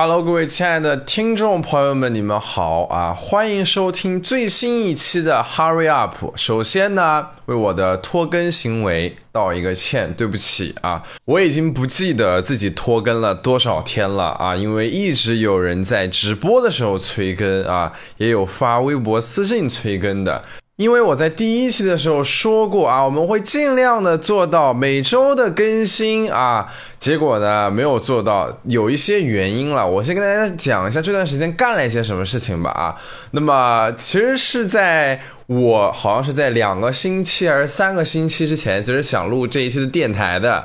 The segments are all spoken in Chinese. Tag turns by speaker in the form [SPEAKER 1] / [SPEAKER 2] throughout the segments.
[SPEAKER 1] Hello，各位亲爱的听众朋友们，你们好啊！欢迎收听最新一期的 Hurry Up。首先呢，为我的拖更行为道一个歉，对不起啊！我已经不记得自己拖更了多少天了啊，因为一直有人在直播的时候催更啊，也有发微博私信催更的。因为我在第一期的时候说过啊，我们会尽量的做到每周的更新啊，结果呢没有做到，有一些原因了。我先跟大家讲一下这段时间干了一些什么事情吧啊。那么其实是在我好像是在两个星期还是三个星期之前，就是想录这一期的电台的。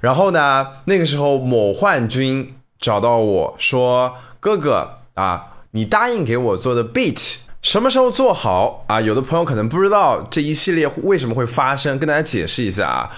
[SPEAKER 1] 然后呢，那个时候某幻君找到我说：“哥哥啊，你答应给我做的 beat。”什么时候做好啊？有的朋友可能不知道这一系列为什么会发生，跟大家解释一下啊。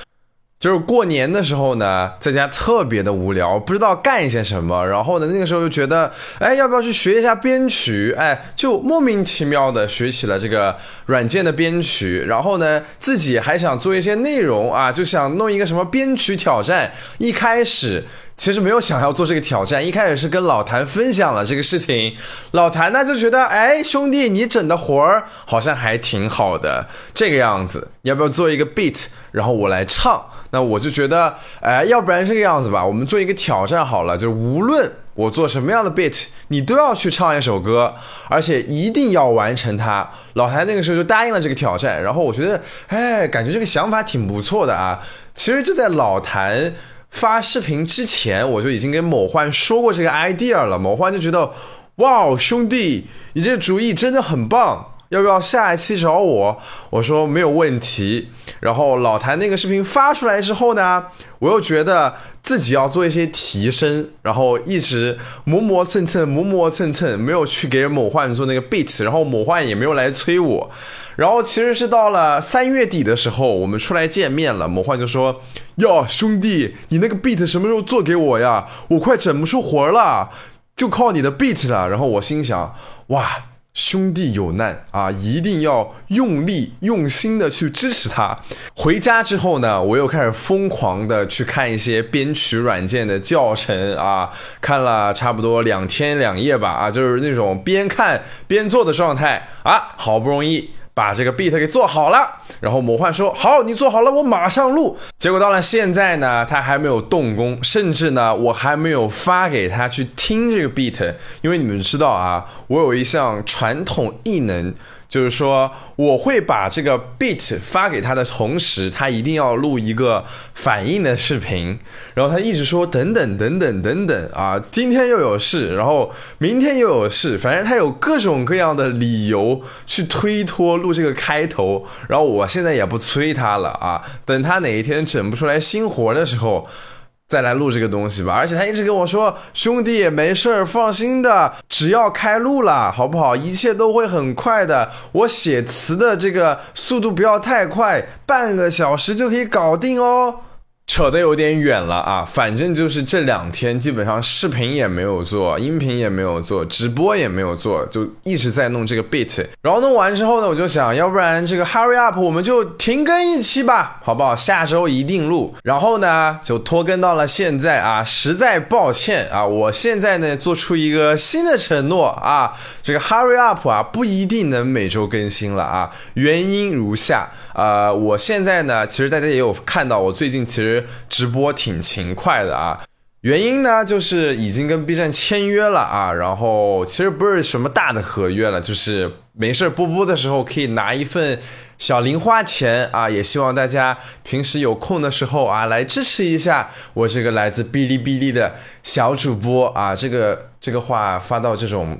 [SPEAKER 1] 就是过年的时候呢，在家特别的无聊，不知道干一些什么，然后呢，那个时候就觉得，哎，要不要去学一下编曲？哎，就莫名其妙的学起了这个软件的编曲，然后呢，自己还想做一些内容啊，就想弄一个什么编曲挑战。一开始。其实没有想要做这个挑战，一开始是跟老谭分享了这个事情，老谭呢就觉得，哎，兄弟，你整的活儿好像还挺好的，这个样子，要不要做一个 beat，然后我来唱？那我就觉得，哎，要不然这个样子吧，我们做一个挑战好了，就无论我做什么样的 beat，你都要去唱一首歌，而且一定要完成它。老谭那个时候就答应了这个挑战，然后我觉得，哎，感觉这个想法挺不错的啊。其实就在老谭。发视频之前，我就已经跟某幻说过这个 idea 了。某幻就觉得，哇，兄弟，你这主意真的很棒，要不要下一期找我？我说没有问题。然后老谭那个视频发出来之后呢，我又觉得自己要做一些提升，然后一直磨磨蹭蹭，磨磨蹭蹭，没有去给某幻做那个 beat，然后某幻也没有来催我。然后其实是到了三月底的时候，我们出来见面了。某幻就说：“哟，兄弟，你那个 beat 什么时候做给我呀？我快整不出活了，就靠你的 beat 了。”然后我心想：“哇，兄弟有难啊，一定要用力用心的去支持他。”回家之后呢，我又开始疯狂的去看一些编曲软件的教程啊，看了差不多两天两夜吧啊，就是那种边看边做的状态啊，好不容易。把这个 beat 给做好了，然后魔幻说：“好，你做好了，我马上录。”结果到了现在呢，他还没有动工，甚至呢，我还没有发给他去听这个 beat，因为你们知道啊，我有一项传统异能。就是说，我会把这个 beat 发给他的同时，他一定要录一个反应的视频。然后他一直说等等等等等等啊，今天又有事，然后明天又有事，反正他有各种各样的理由去推脱录这个开头。然后我现在也不催他了啊，等他哪一天整不出来新活的时候。再来录这个东西吧，而且他一直跟我说：“兄弟，没事儿，放心的，只要开录了，好不好？一切都会很快的。我写词的这个速度不要太快，半个小时就可以搞定哦。”扯得有点远了啊，反正就是这两天基本上视频也没有做，音频也没有做，直播也没有做，就一直在弄这个 beat。然后弄完之后呢，我就想要不然这个 hurry up，我们就停更一期吧，好不好？下周一定录。然后呢，就拖更到了现在啊，实在抱歉啊，我现在呢做出一个新的承诺啊，这个 hurry up 啊不一定能每周更新了啊，原因如下。呃，我现在呢，其实大家也有看到，我最近其实直播挺勤快的啊。原因呢，就是已经跟 B 站签约了啊。然后其实不是什么大的合约了，就是没事播播的时候可以拿一份小零花钱啊。也希望大家平时有空的时候啊，来支持一下我这个来自哔哩哔哩的小主播啊。这个这个话发到这种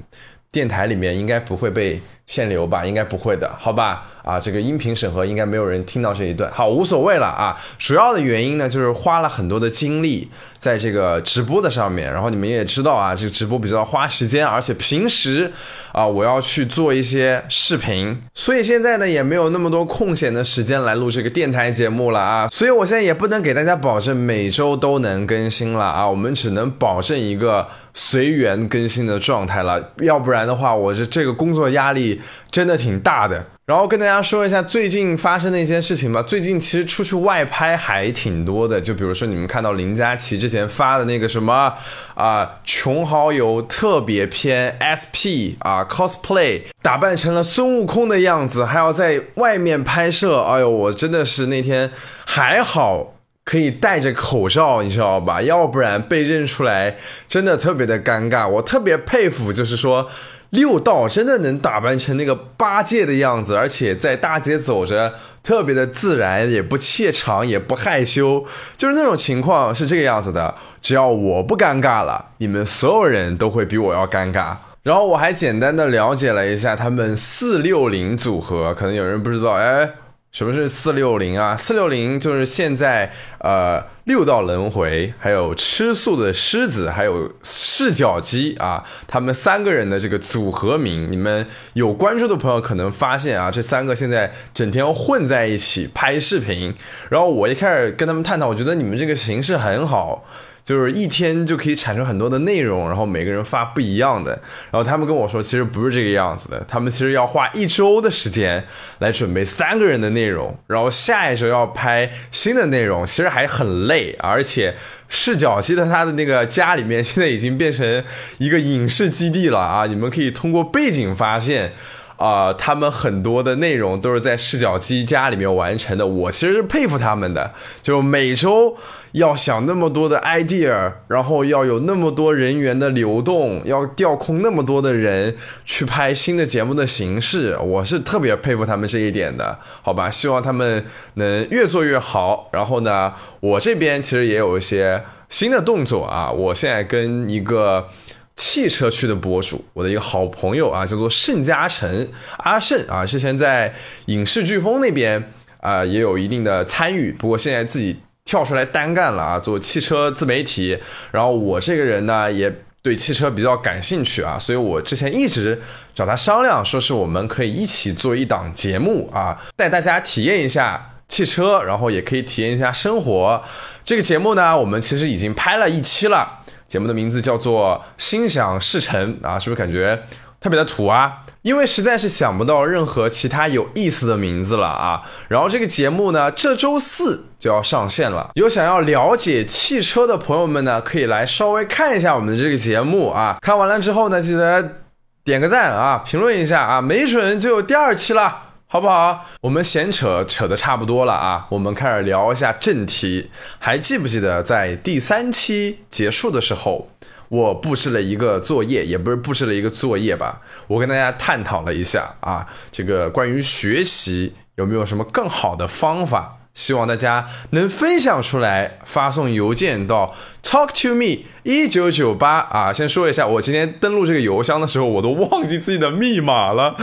[SPEAKER 1] 电台里面，应该不会被限流吧？应该不会的，好吧？啊，这个音频审核应该没有人听到这一段，好，无所谓了啊。主要的原因呢，就是花了很多的精力在这个直播的上面，然后你们也知道啊，这个直播比较花时间，而且平时啊，我要去做一些视频，所以现在呢也没有那么多空闲的时间来录这个电台节目了啊。所以我现在也不能给大家保证每周都能更新了啊，我们只能保证一个随缘更新的状态了，要不然的话，我这这个工作压力真的挺大的。然后跟大家说一下最近发生的一些事情吧。最近其实出去外拍还挺多的，就比如说你们看到林佳琪之前发的那个什么啊，穷好友特别篇 SP 啊 cosplay，打扮成了孙悟空的样子，还要在外面拍摄。哎呦，我真的是那天还好可以戴着口罩，你知道吧？要不然被认出来真的特别的尴尬。我特别佩服，就是说。六道真的能打扮成那个八戒的样子，而且在大街走着特别的自然，也不怯场，也不害羞，就是那种情况是这个样子的。只要我不尴尬了，你们所有人都会比我要尴尬。然后我还简单的了解了一下他们四六零组合，可能有人不知道，哎。什么是四六零啊？四六零就是现在呃六道轮回，还有吃素的狮子，还有视角机啊，他们三个人的这个组合名，你们有关注的朋友可能发现啊，这三个现在整天混在一起拍视频。然后我一开始跟他们探讨，我觉得你们这个形式很好。就是一天就可以产生很多的内容，然后每个人发不一样的。然后他们跟我说，其实不是这个样子的，他们其实要花一周的时间来准备三个人的内容，然后下一周要拍新的内容，其实还很累。而且视角机的他的那个家里面现在已经变成一个影视基地了啊！你们可以通过背景发现。啊，他们很多的内容都是在视角机家里面完成的。我其实是佩服他们的，就每周要想那么多的 idea，然后要有那么多人员的流动，要调空那么多的人去拍新的节目的形式，我是特别佩服他们这一点的，好吧？希望他们能越做越好。然后呢，我这边其实也有一些新的动作啊，我现在跟一个。汽车区的博主，我的一个好朋友啊，叫做盛嘉诚阿盛啊，之前在影视飓风那边啊也有一定的参与，不过现在自己跳出来单干了啊，做汽车自媒体。然后我这个人呢，也对汽车比较感兴趣啊，所以我之前一直找他商量，说是我们可以一起做一档节目啊，带大家体验一下汽车，然后也可以体验一下生活。这个节目呢，我们其实已经拍了一期了。节目的名字叫做《心想事成》啊，是不是感觉特别的土啊？因为实在是想不到任何其他有意思的名字了啊。然后这个节目呢，这周四就要上线了。有想要了解汽车的朋友们呢，可以来稍微看一下我们的这个节目啊。看完了之后呢，记得点个赞啊，评论一下啊，没准就有第二期了。好不好？我们闲扯扯的差不多了啊，我们开始聊一下正题。还记不记得在第三期结束的时候，我布置了一个作业，也不是布置了一个作业吧？我跟大家探讨了一下啊，这个关于学习有没有什么更好的方法？希望大家能分享出来，发送邮件到 talk to me 一九九八啊。先说一下，我今天登录这个邮箱的时候，我都忘记自己的密码了。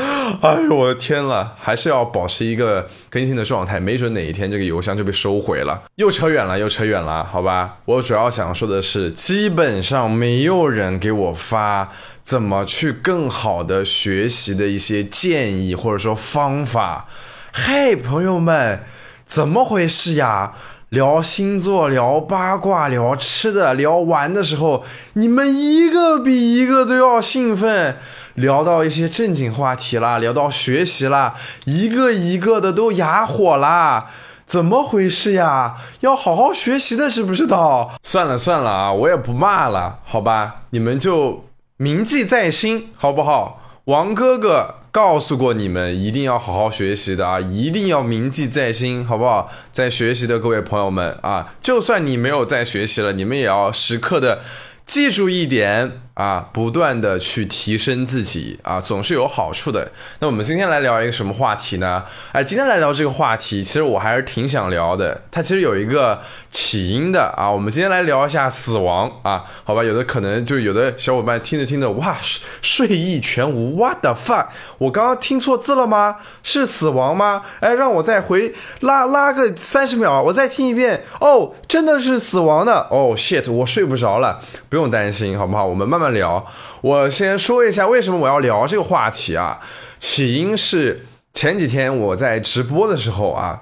[SPEAKER 1] 哎呦，我的天了，还是要保持一个更新的状态，没准哪一天这个邮箱就被收回了。又扯远了，又扯远了，好吧。我主要想说的是，基本上没有人给我发怎么去更好的学习的一些建议或者说方法。嘿，朋友们。怎么回事呀？聊星座、聊八卦、聊吃的、聊玩的时候，你们一个比一个都要兴奋。聊到一些正经话题啦，聊到学习啦，一个一个的都哑火啦。怎么回事呀？要好好学习的，知不知道？算了算了啊，我也不骂了，好吧？你们就铭记在心，好不好？王哥哥。告诉过你们，一定要好好学习的啊！一定要铭记在心，好不好？在学习的各位朋友们啊，就算你没有在学习了，你们也要时刻的记住一点。啊，不断的去提升自己啊，总是有好处的。那我们今天来聊一个什么话题呢？哎，今天来聊这个话题，其实我还是挺想聊的。它其实有一个起因的啊。我们今天来聊一下死亡啊，好吧？有的可能就有的小伙伴听着听着，哇，睡意全无，what the fuck？我刚刚听错字了吗？是死亡吗？哎，让我再回拉拉个三十秒，我再听一遍。哦，真的是死亡的。哦，shit，我睡不着了。不用担心，好不好？我们慢慢。慢聊，我先说一下为什么我要聊这个话题啊？起因是前几天我在直播的时候啊，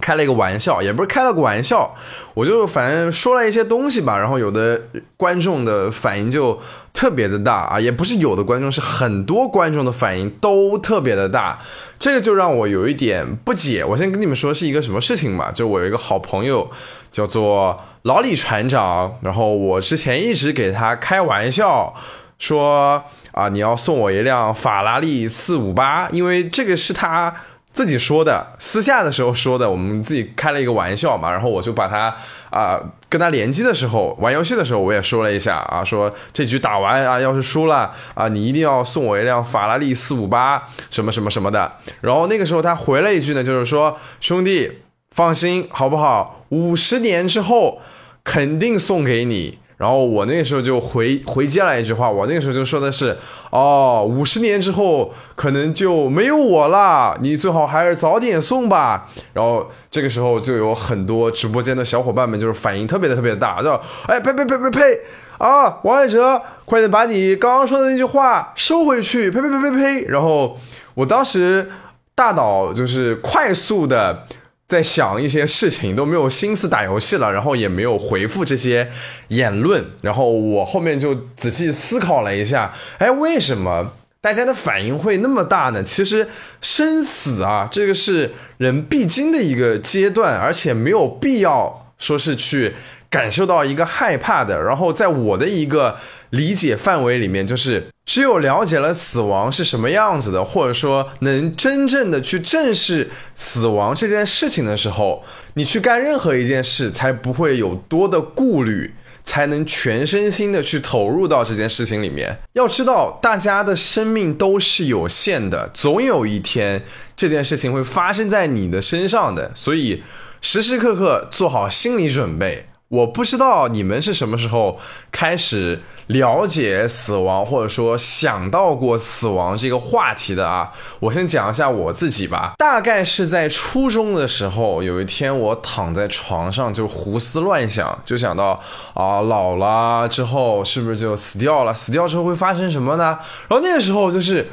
[SPEAKER 1] 开了一个玩笑，也不是开了个玩笑，我就反正说了一些东西吧，然后有的观众的反应就特别的大啊，也不是有的观众，是很多观众的反应都特别的大，这个就让我有一点不解。我先跟你们说是一个什么事情嘛，就我有一个好朋友叫做老李船长，然后我之前一直给他开玩笑说啊，你要送我一辆法拉利四五八，因为这个是他。自己说的，私下的时候说的，我们自己开了一个玩笑嘛，然后我就把他啊跟他联机的时候玩游戏的时候，我也说了一下啊，说这局打完啊，要是输了啊，你一定要送我一辆法拉利四五八什么什么什么的。然后那个时候他回了一句呢，就是说兄弟放心好不好？五十年之后肯定送给你。然后我那个时候就回回接了一句话，我那个时候就说的是，哦，五十年之后可能就没有我了，你最好还是早点送吧。然后这个时候就有很多直播间的小伙伴们就是反应特别的特别的大，就哎呸呸呸呸呸啊，王爱哲，快点把你刚刚说的那句话收回去，呸呸呸呸呸。然后我当时大脑就是快速的。在想一些事情都没有心思打游戏了，然后也没有回复这些言论，然后我后面就仔细思考了一下，哎，为什么大家的反应会那么大呢？其实生死啊，这个是人必经的一个阶段，而且没有必要说是去感受到一个害怕的。然后在我的一个理解范围里面，就是。只有了解了死亡是什么样子的，或者说能真正的去正视死亡这件事情的时候，你去干任何一件事才不会有多的顾虑，才能全身心的去投入到这件事情里面。要知道，大家的生命都是有限的，总有一天这件事情会发生在你的身上的，所以时时刻刻做好心理准备。我不知道你们是什么时候开始了解死亡，或者说想到过死亡这个话题的啊？我先讲一下我自己吧。大概是在初中的时候，有一天我躺在床上就胡思乱想，就想到啊，老了之后是不是就死掉了？死掉之后会发生什么呢？然后那个时候就是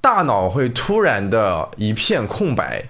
[SPEAKER 1] 大脑会突然的一片空白，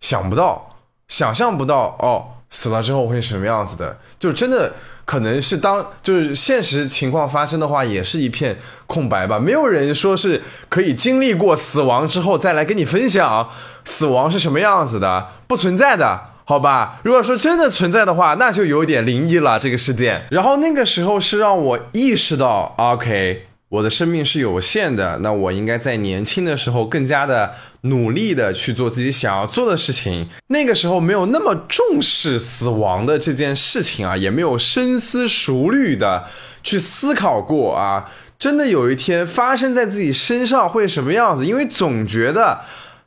[SPEAKER 1] 想不到，想象不到哦。死了之后会什么样子的？就真的可能是当就是现实情况发生的话，也是一片空白吧。没有人说是可以经历过死亡之后再来跟你分享死亡是什么样子的，不存在的，好吧？如果说真的存在的话，那就有点灵异了这个事件。然后那个时候是让我意识到，OK。我的生命是有限的，那我应该在年轻的时候更加的努力的去做自己想要做的事情。那个时候没有那么重视死亡的这件事情啊，也没有深思熟虑的去思考过啊，真的有一天发生在自己身上会什么样子？因为总觉得。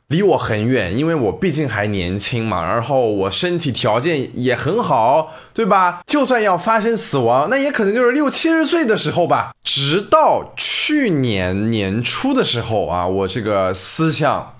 [SPEAKER 1] 离我很远，因为我毕竟还年轻嘛，然后我身体条件也很好，对吧？就算要发生死亡，那也可能就是六七十岁的时候吧。直到去年年初的时候啊，我这个思想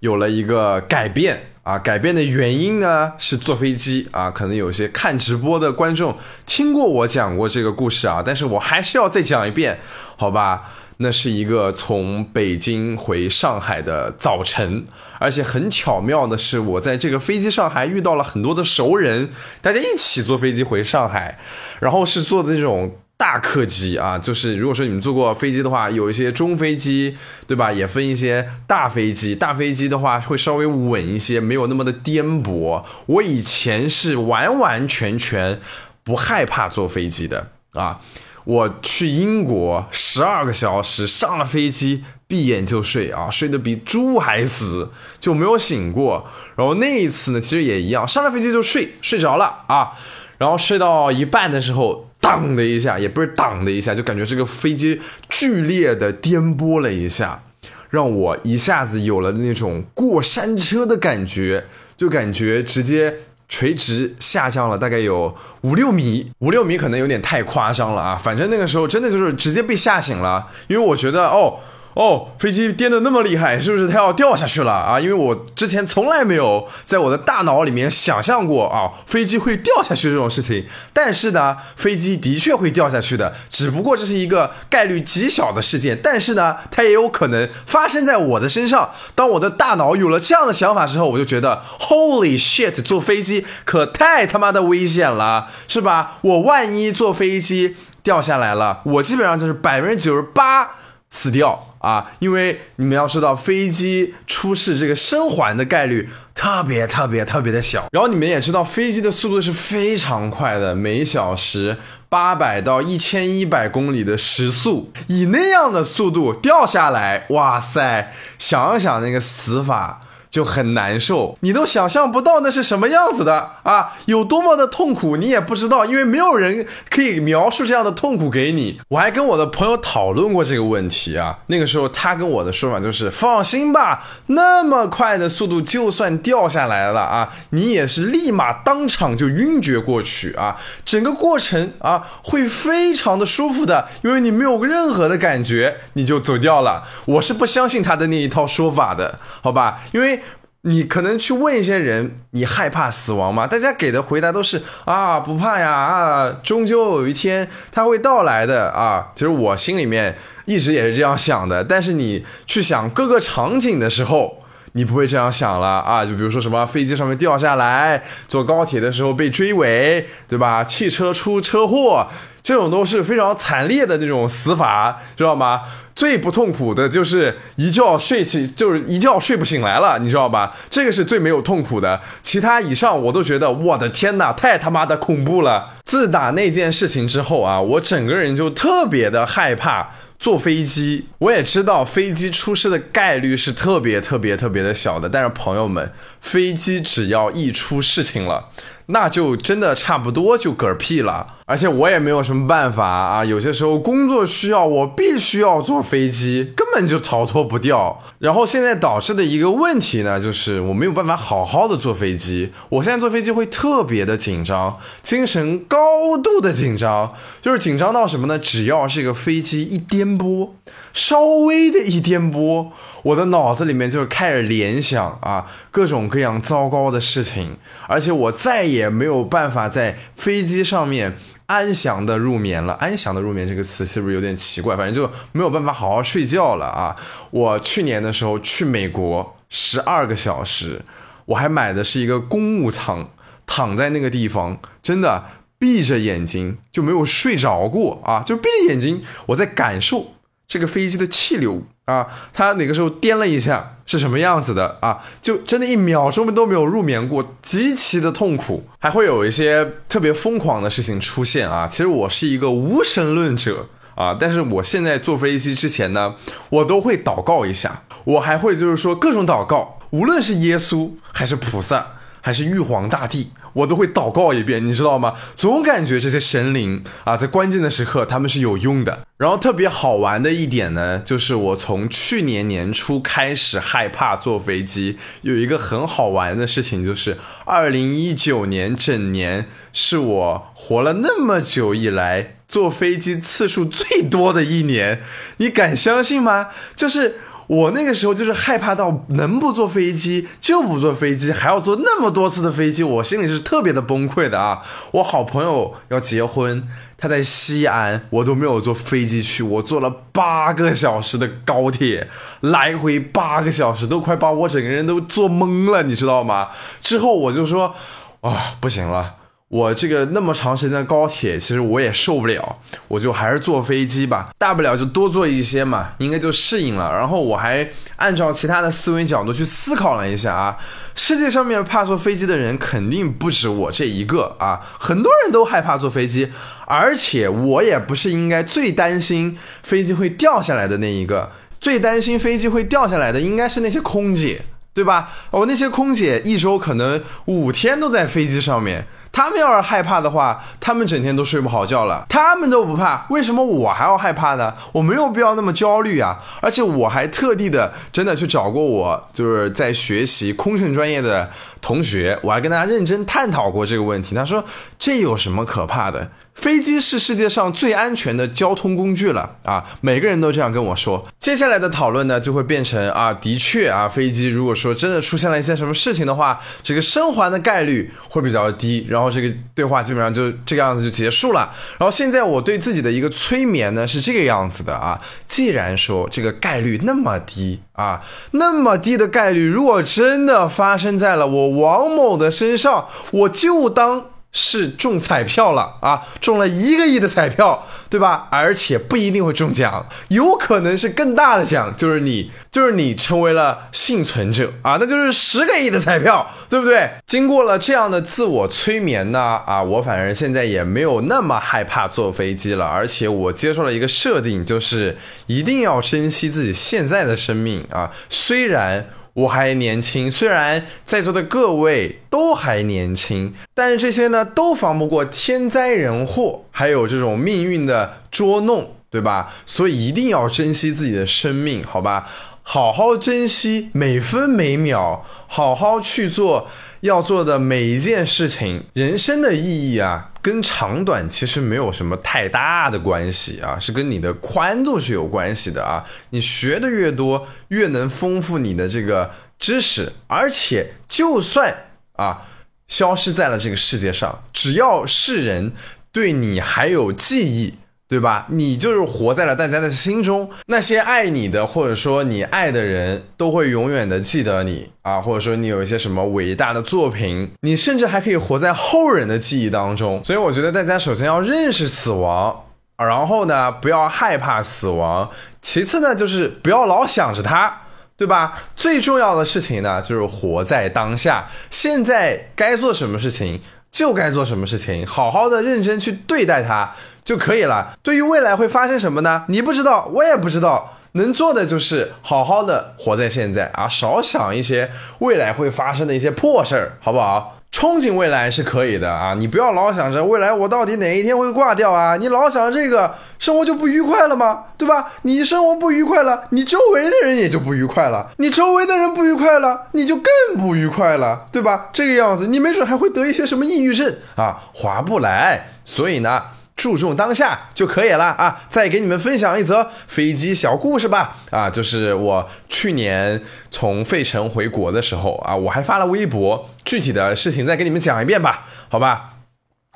[SPEAKER 1] 有了一个改变啊。改变的原因呢是坐飞机啊。可能有些看直播的观众听过我讲过这个故事啊，但是我还是要再讲一遍，好吧？那是一个从北京回上海的早晨，而且很巧妙的是，我在这个飞机上还遇到了很多的熟人，大家一起坐飞机回上海，然后是坐的那种大客机啊，就是如果说你们坐过飞机的话，有一些中飞机，对吧？也分一些大飞机，大飞机的话会稍微稳一些，没有那么的颠簸。我以前是完完全全不害怕坐飞机的啊。我去英国十二个小时，上了飞机闭眼就睡啊，睡得比猪还死，就没有醒过。然后那一次呢，其实也一样，上了飞机就睡，睡着了啊。然后睡到一半的时候，当的一下，也不是当的一下，就感觉这个飞机剧烈的颠簸了一下，让我一下子有了那种过山车的感觉，就感觉直接。垂直下降了大概有五六米，五六米可能有点太夸张了啊！反正那个时候真的就是直接被吓醒了，因为我觉得哦哦，飞机颠的那么厉害，是不是它要掉下去了啊？因为我之前从来没有在我的大脑里面想象过啊，飞机会掉下去这种事情。但是呢，飞机的确会掉下去的，只不过这是一个概率极小的事件。但是呢，它也有可能发生在我的身上。当我的大脑有了这样的想法之后，我就觉得，Holy shit，坐飞机可太他妈的危险了，是吧？我万一坐飞机掉下来了，我基本上就是百分之九十八死掉。啊，因为你们要知道，飞机出事这个生还的概率特别特别特别的小。然后你们也知道，飞机的速度是非常快的，每小时八百到一千一百公里的时速，以那样的速度掉下来，哇塞，想想那个死法。就很难受，你都想象不到那是什么样子的啊，有多么的痛苦，你也不知道，因为没有人可以描述这样的痛苦给你。我还跟我的朋友讨论过这个问题啊，那个时候他跟我的说法就是放心吧，那么快的速度，就算掉下来了啊，你也是立马当场就晕厥过去啊，整个过程啊会非常的舒服的，因为你没有任何的感觉，你就走掉了。我是不相信他的那一套说法的，好吧，因为。你可能去问一些人，你害怕死亡吗？大家给的回答都是啊，不怕呀，啊，终究有一天它会到来的啊。其实我心里面一直也是这样想的，但是你去想各个场景的时候，你不会这样想了啊。就比如说什么飞机上面掉下来，坐高铁的时候被追尾，对吧？汽车出车祸，这种都是非常惨烈的那种死法，知道吗？最不痛苦的就是一觉睡起，就是一觉睡不醒来了，你知道吧？这个是最没有痛苦的，其他以上我都觉得，我的天哪，太他妈的恐怖了！自打那件事情之后啊，我整个人就特别的害怕坐飞机。我也知道飞机出事的概率是特别特别特别的小的，但是朋友们，飞机只要一出事情了。那就真的差不多就嗝屁了，而且我也没有什么办法啊。有些时候工作需要，我必须要坐飞机，根本就逃脱不掉。然后现在导致的一个问题呢，就是我没有办法好好的坐飞机。我现在坐飞机会特别的紧张，精神高度的紧张，就是紧张到什么呢？只要这个飞机一颠簸，稍微的一颠簸。我的脑子里面就是开始联想啊，各种各样糟糕的事情，而且我再也没有办法在飞机上面安详的入眠了。安详的入眠这个词是不是有点奇怪？反正就没有办法好好睡觉了啊！我去年的时候去美国十二个小时，我还买的是一个公务舱，躺在那个地方，真的闭着眼睛就没有睡着过啊！就闭着眼睛，我在感受这个飞机的气流。啊，他哪个时候颠了一下是什么样子的啊？就真的一秒钟都没有入眠过，极其的痛苦，还会有一些特别疯狂的事情出现啊！其实我是一个无神论者啊，但是我现在坐飞机之前呢，我都会祷告一下，我还会就是说各种祷告，无论是耶稣还是菩萨还是玉皇大帝。我都会祷告一遍，你知道吗？总感觉这些神灵啊，在关键的时刻他们是有用的。然后特别好玩的一点呢，就是我从去年年初开始害怕坐飞机，有一个很好玩的事情，就是二零一九年整年是我活了那么久以来坐飞机次数最多的一年。你敢相信吗？就是。我那个时候就是害怕到能不坐飞机就不坐飞机，还要坐那么多次的飞机，我心里是特别的崩溃的啊！我好朋友要结婚，他在西安，我都没有坐飞机去，我坐了八个小时的高铁，来回八个小时，都快把我整个人都坐懵了，你知道吗？之后我就说，啊，不行了。我这个那么长时间的高铁，其实我也受不了，我就还是坐飞机吧，大不了就多坐一些嘛，应该就适应了。然后我还按照其他的思维角度去思考了一下啊，世界上面怕坐飞机的人肯定不止我这一个啊，很多人都害怕坐飞机，而且我也不是应该最担心飞机会掉下来的那一个，最担心飞机会掉下来的应该是那些空姐，对吧？我那些空姐一周可能五天都在飞机上面。他们要是害怕的话，他们整天都睡不好觉了。他们都不怕，为什么我还要害怕呢？我没有必要那么焦虑啊！而且我还特地的真的去找过我就是在学习空乘专业的同学，我还跟大家认真探讨过这个问题。他说：“这有什么可怕的？飞机是世界上最安全的交通工具了啊！每个人都这样跟我说。接下来的讨论呢，就会变成啊，的确啊，飞机如果说真的出现了一些什么事情的话，这个生还的概率会比较低。然后这个对话基本上就这个样子就结束了。然后现在我对自己的一个催眠呢是这个样子的啊，既然说这个概率那么低啊，那么低的概率，如果真的发生在了我王某的身上，我就当。是中彩票了啊，中了一个亿的彩票，对吧？而且不一定会中奖，有可能是更大的奖，就是你，就是你成为了幸存者啊，那就是十个亿的彩票，对不对？经过了这样的自我催眠呢，啊，我反正现在也没有那么害怕坐飞机了，而且我接受了一个设定，就是一定要珍惜自己现在的生命啊，虽然。我还年轻，虽然在座的各位都还年轻，但是这些呢都防不过天灾人祸，还有这种命运的捉弄，对吧？所以一定要珍惜自己的生命，好吧？好好珍惜每分每秒，好好去做。要做的每一件事情，人生的意义啊，跟长短其实没有什么太大的关系啊，是跟你的宽度是有关系的啊。你学的越多，越能丰富你的这个知识，而且就算啊消失在了这个世界上，只要世人对你还有记忆。对吧？你就是活在了大家的心中，那些爱你的或者说你爱的人都会永远的记得你啊，或者说你有一些什么伟大的作品，你甚至还可以活在后人的记忆当中。所以我觉得大家首先要认识死亡，然后呢不要害怕死亡，其次呢就是不要老想着它，对吧？最重要的事情呢就是活在当下，现在该做什么事情。就该做什么事情，好好的认真去对待它就可以了。对于未来会发生什么呢？你不知道，我也不知道。能做的就是好好的活在现在啊，少想一些未来会发生的一些破事儿，好不好？憧憬未来是可以的啊，你不要老想着未来我到底哪一天会挂掉啊，你老想这个生活就不愉快了吗？对吧？你生活不愉快了，你周围的人也就不愉快了，你周围的人不愉快了，你就更不愉快了，对吧？这个样子，你没准还会得一些什么抑郁症啊，划不来。所以呢。注重当下就可以了啊！再给你们分享一则飞机小故事吧。啊，就是我去年从费城回国的时候啊，我还发了微博，具体的事情再给你们讲一遍吧，好吧？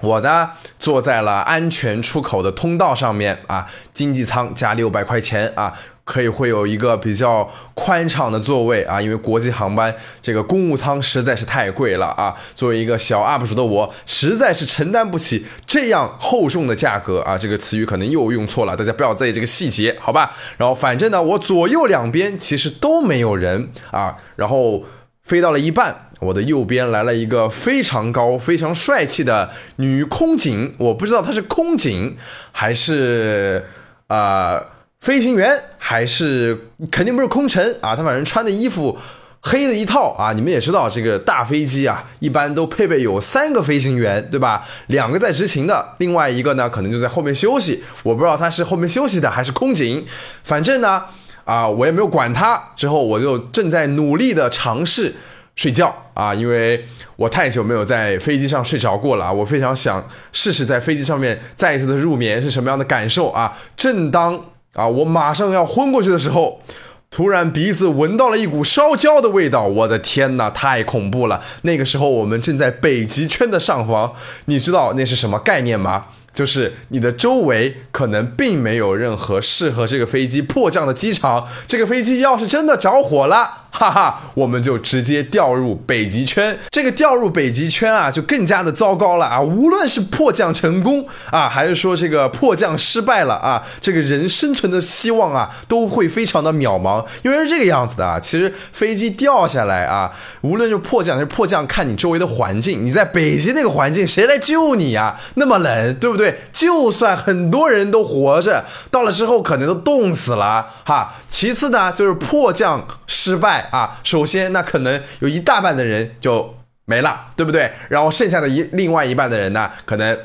[SPEAKER 1] 我呢，坐在了安全出口的通道上面啊，经济舱加六百块钱啊。可以会有一个比较宽敞的座位啊，因为国际航班这个公务舱实在是太贵了啊。作为一个小 UP 主的我，实在是承担不起这样厚重的价格啊。这个词语可能又用错了，大家不要在意这个细节，好吧？然后反正呢，我左右两边其实都没有人啊。然后飞到了一半，我的右边来了一个非常高、非常帅气的女空警，我不知道她是空警还是啊。飞行员还是肯定不是空乘啊，她反正穿的衣服黑的一套啊。你们也知道，这个大飞机啊，一般都配备有三个飞行员，对吧？两个在执勤的，另外一个呢，可能就在后面休息。我不知道他是后面休息的还是空警，反正呢，啊，我也没有管他。之后我就正在努力的尝试睡觉啊，因为我太久没有在飞机上睡着过了啊，我非常想试试在飞机上面再一次的入眠是什么样的感受啊。正当啊！我马上要昏过去的时候，突然鼻子闻到了一股烧焦的味道。我的天哪，太恐怖了！那个时候我们正在北极圈的上方，你知道那是什么概念吗？就是你的周围可能并没有任何适合这个飞机迫降的机场。这个飞机要是真的着火了。哈哈，我们就直接掉入北极圈。这个掉入北极圈啊，就更加的糟糕了啊！无论是迫降成功啊，还是说这个迫降失败了啊，这个人生存的希望啊，都会非常的渺茫。因为是这个样子的啊，其实飞机掉下来啊，无论是迫降还是迫降，看你周围的环境。你在北极那个环境，谁来救你呀？那么冷，对不对？就算很多人都活着，到了之后可能都冻死了哈。其次呢，就是迫降失败。啊，首先那可能有一大半的人就没了，对不对？然后剩下的一另外一半的人呢，可能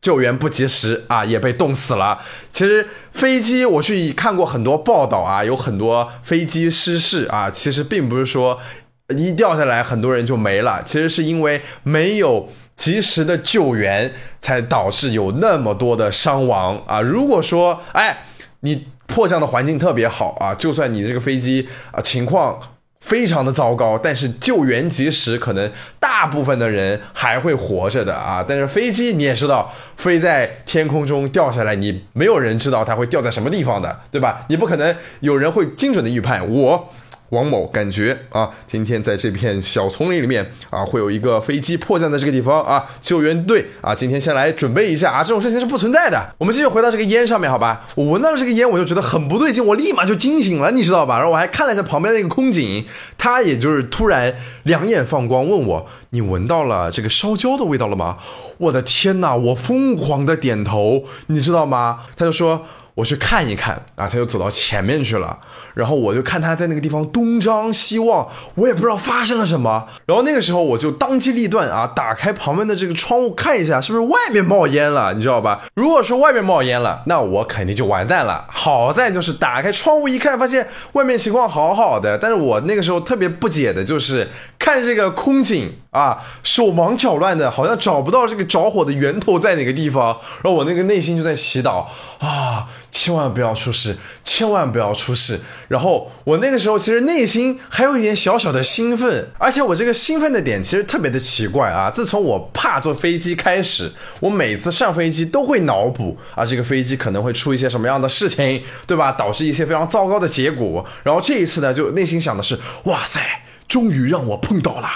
[SPEAKER 1] 救援不及时啊，也被冻死了。其实飞机我去看过很多报道啊，有很多飞机失事啊，其实并不是说一掉下来，很多人就没了。其实是因为没有及时的救援，才导致有那么多的伤亡啊。如果说，哎，你迫降的环境特别好啊，就算你这个飞机啊情况。非常的糟糕，但是救援及时，可能大部分的人还会活着的啊。但是飞机你也知道，飞在天空中掉下来，你没有人知道它会掉在什么地方的，对吧？你不可能有人会精准的预判我。王某感觉啊，今天在这片小丛林里面啊，会有一个飞机迫降在这个地方啊，救援队啊，今天先来准备一下啊，这种事情是不存在的。我们继续回到这个烟上面，好吧？我闻到了这个烟，我就觉得很不对劲，我立马就惊醒了，你知道吧？然后我还看了一下旁边那个空警，他也就是突然两眼放光，问我：“你闻到了这个烧焦的味道了吗？”我的天哪！我疯狂的点头，你知道吗？他就说。我去看一看啊，他就走到前面去了，然后我就看他在那个地方东张西望，我也不知道发生了什么。然后那个时候我就当机立断啊，打开旁边的这个窗户看一下，是不是外面冒烟了，你知道吧？如果说外面冒烟了，那我肯定就完蛋了。好在就是打开窗户一看，发现外面情况好好的。但是我那个时候特别不解的就是看这个空警啊，手忙脚乱的，好像找不到这个着火的源头在哪个地方。然后我那个内心就在祈祷啊。千万不要出事，千万不要出事。然后我那个时候其实内心还有一点小小的兴奋，而且我这个兴奋的点其实特别的奇怪啊。自从我怕坐飞机开始，我每次上飞机都会脑补啊，这个飞机可能会出一些什么样的事情，对吧？导致一些非常糟糕的结果。然后这一次呢，就内心想的是，哇塞，终于让我碰到了。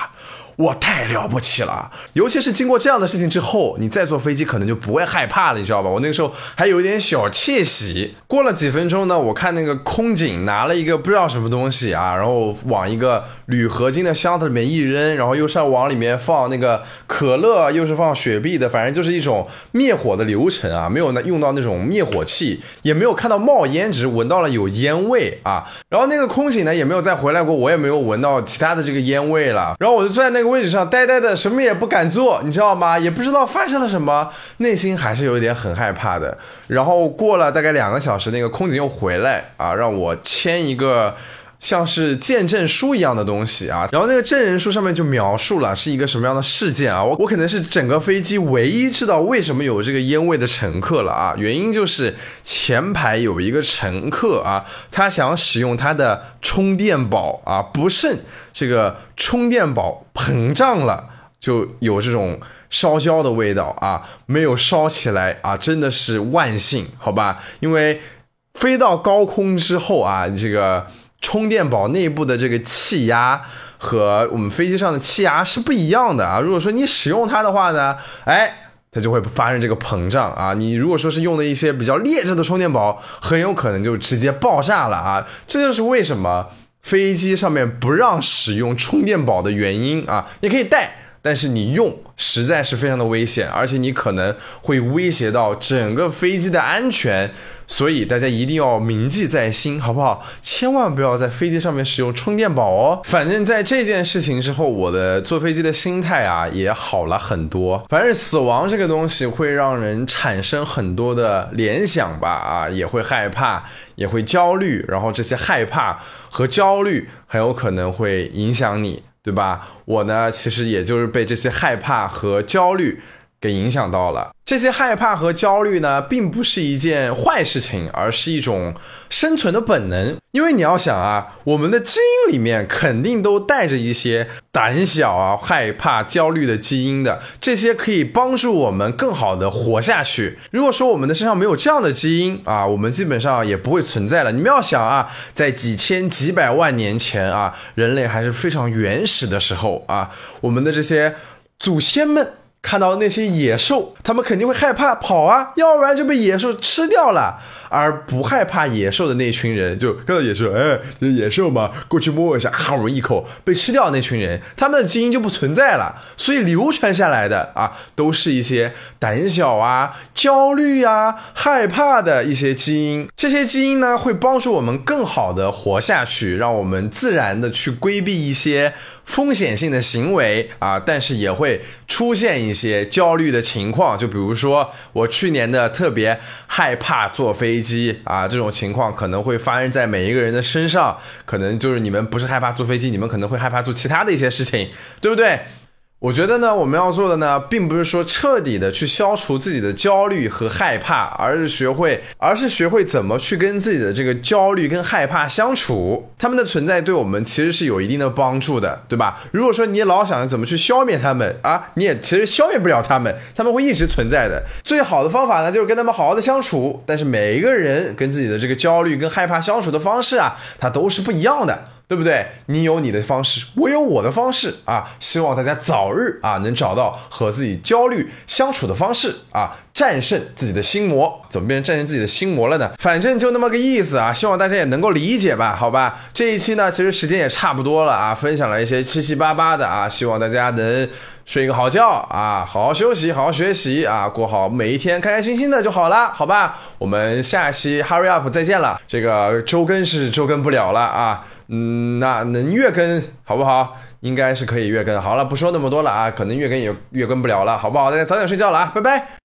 [SPEAKER 1] 我太了不起了，尤其是经过这样的事情之后，你再坐飞机可能就不会害怕了，你知道吧？我那个时候还有一点小窃喜。过了几分钟呢，我看那个空警拿了一个不知道什么东西啊，然后往一个铝合金的箱子里面一扔，然后又是往里面放那个可乐，又是放雪碧的，反正就是一种灭火的流程啊，没有那用到那种灭火器，也没有看到冒烟，只是闻到了有烟味啊。然后那个空警呢也没有再回来过，我也没有闻到其他的这个烟味了。然后我就坐在那个。位置上呆呆的，什么也不敢做，你知道吗？也不知道发生了什么，内心还是有一点很害怕的。然后过了大概两个小时，那个空警又回来啊，让我签一个。像是见证书一样的东西啊，然后那个证人书上面就描述了是一个什么样的事件啊，我我可能是整个飞机唯一知道为什么有这个烟味的乘客了啊，原因就是前排有一个乘客啊，他想使用他的充电宝啊，不慎这个充电宝膨胀了，就有这种烧焦的味道啊，没有烧起来啊，真的是万幸，好吧，因为飞到高空之后啊，这个。充电宝内部的这个气压和我们飞机上的气压是不一样的啊。如果说你使用它的话呢，哎，它就会发生这个膨胀啊。你如果说是用的一些比较劣质的充电宝，很有可能就直接爆炸了啊。这就是为什么飞机上面不让使用充电宝的原因啊。你可以带。但是你用实在是非常的危险，而且你可能会威胁到整个飞机的安全，所以大家一定要铭记在心，好不好？千万不要在飞机上面使用充电宝哦。反正，在这件事情之后，我的坐飞机的心态啊也好了很多。反正死亡这个东西会让人产生很多的联想吧，啊，也会害怕，也会焦虑，然后这些害怕和焦虑很有可能会影响你。对吧？我呢，其实也就是被这些害怕和焦虑给影响到了。这些害怕和焦虑呢，并不是一件坏事情，而是一种生存的本能。因为你要想啊，我们的基因里面肯定都带着一些胆小啊、害怕、焦虑的基因的，这些可以帮助我们更好的活下去。如果说我们的身上没有这样的基因啊，我们基本上也不会存在了。你们要想啊，在几千几百万年前啊，人类还是非常原始的时候啊，我们的这些祖先们。看到那些野兽，他们肯定会害怕跑啊，要不然就被野兽吃掉了。而不害怕野兽的那群人，就看到野兽，哎，这野兽嘛，过去摸一下，好一口被吃掉。那群人，他们的基因就不存在了。所以流传下来的啊，都是一些胆小啊、焦虑啊、害怕的一些基因。这些基因呢，会帮助我们更好的活下去，让我们自然的去规避一些风险性的行为啊。但是也会出现一些焦虑的情况，就比如说我去年的特别害怕坐飞。机啊，这种情况可能会发生在每一个人的身上，可能就是你们不是害怕坐飞机，你们可能会害怕做其他的一些事情，对不对？我觉得呢，我们要做的呢，并不是说彻底的去消除自己的焦虑和害怕，而是学会，而是学会怎么去跟自己的这个焦虑跟害怕相处。他们的存在对我们其实是有一定的帮助的，对吧？如果说你老想着怎么去消灭他们啊，你也其实消灭不了他们，他们会一直存在的。最好的方法呢，就是跟他们好好的相处。但是每一个人跟自己的这个焦虑跟害怕相处的方式啊，它都是不一样的。对不对？你有你的方式，我有我的方式啊！希望大家早日啊能找到和自己焦虑相处的方式啊，战胜自己的心魔。怎么变成战胜自己的心魔了呢？反正就那么个意思啊！希望大家也能够理解吧？好吧，这一期呢，其实时间也差不多了啊，分享了一些七七八八的啊，希望大家能睡个好觉啊，好好休息，好好学习啊，过好每一天，开开心心的就好了，好吧？我们下期 Hurry Up 再见了，这个周更是周更不了了啊。嗯，那能月更好不好？应该是可以月更。好了，不说那么多了啊，可能月更也月更不了了，好不好？大家早点睡觉了啊，拜拜。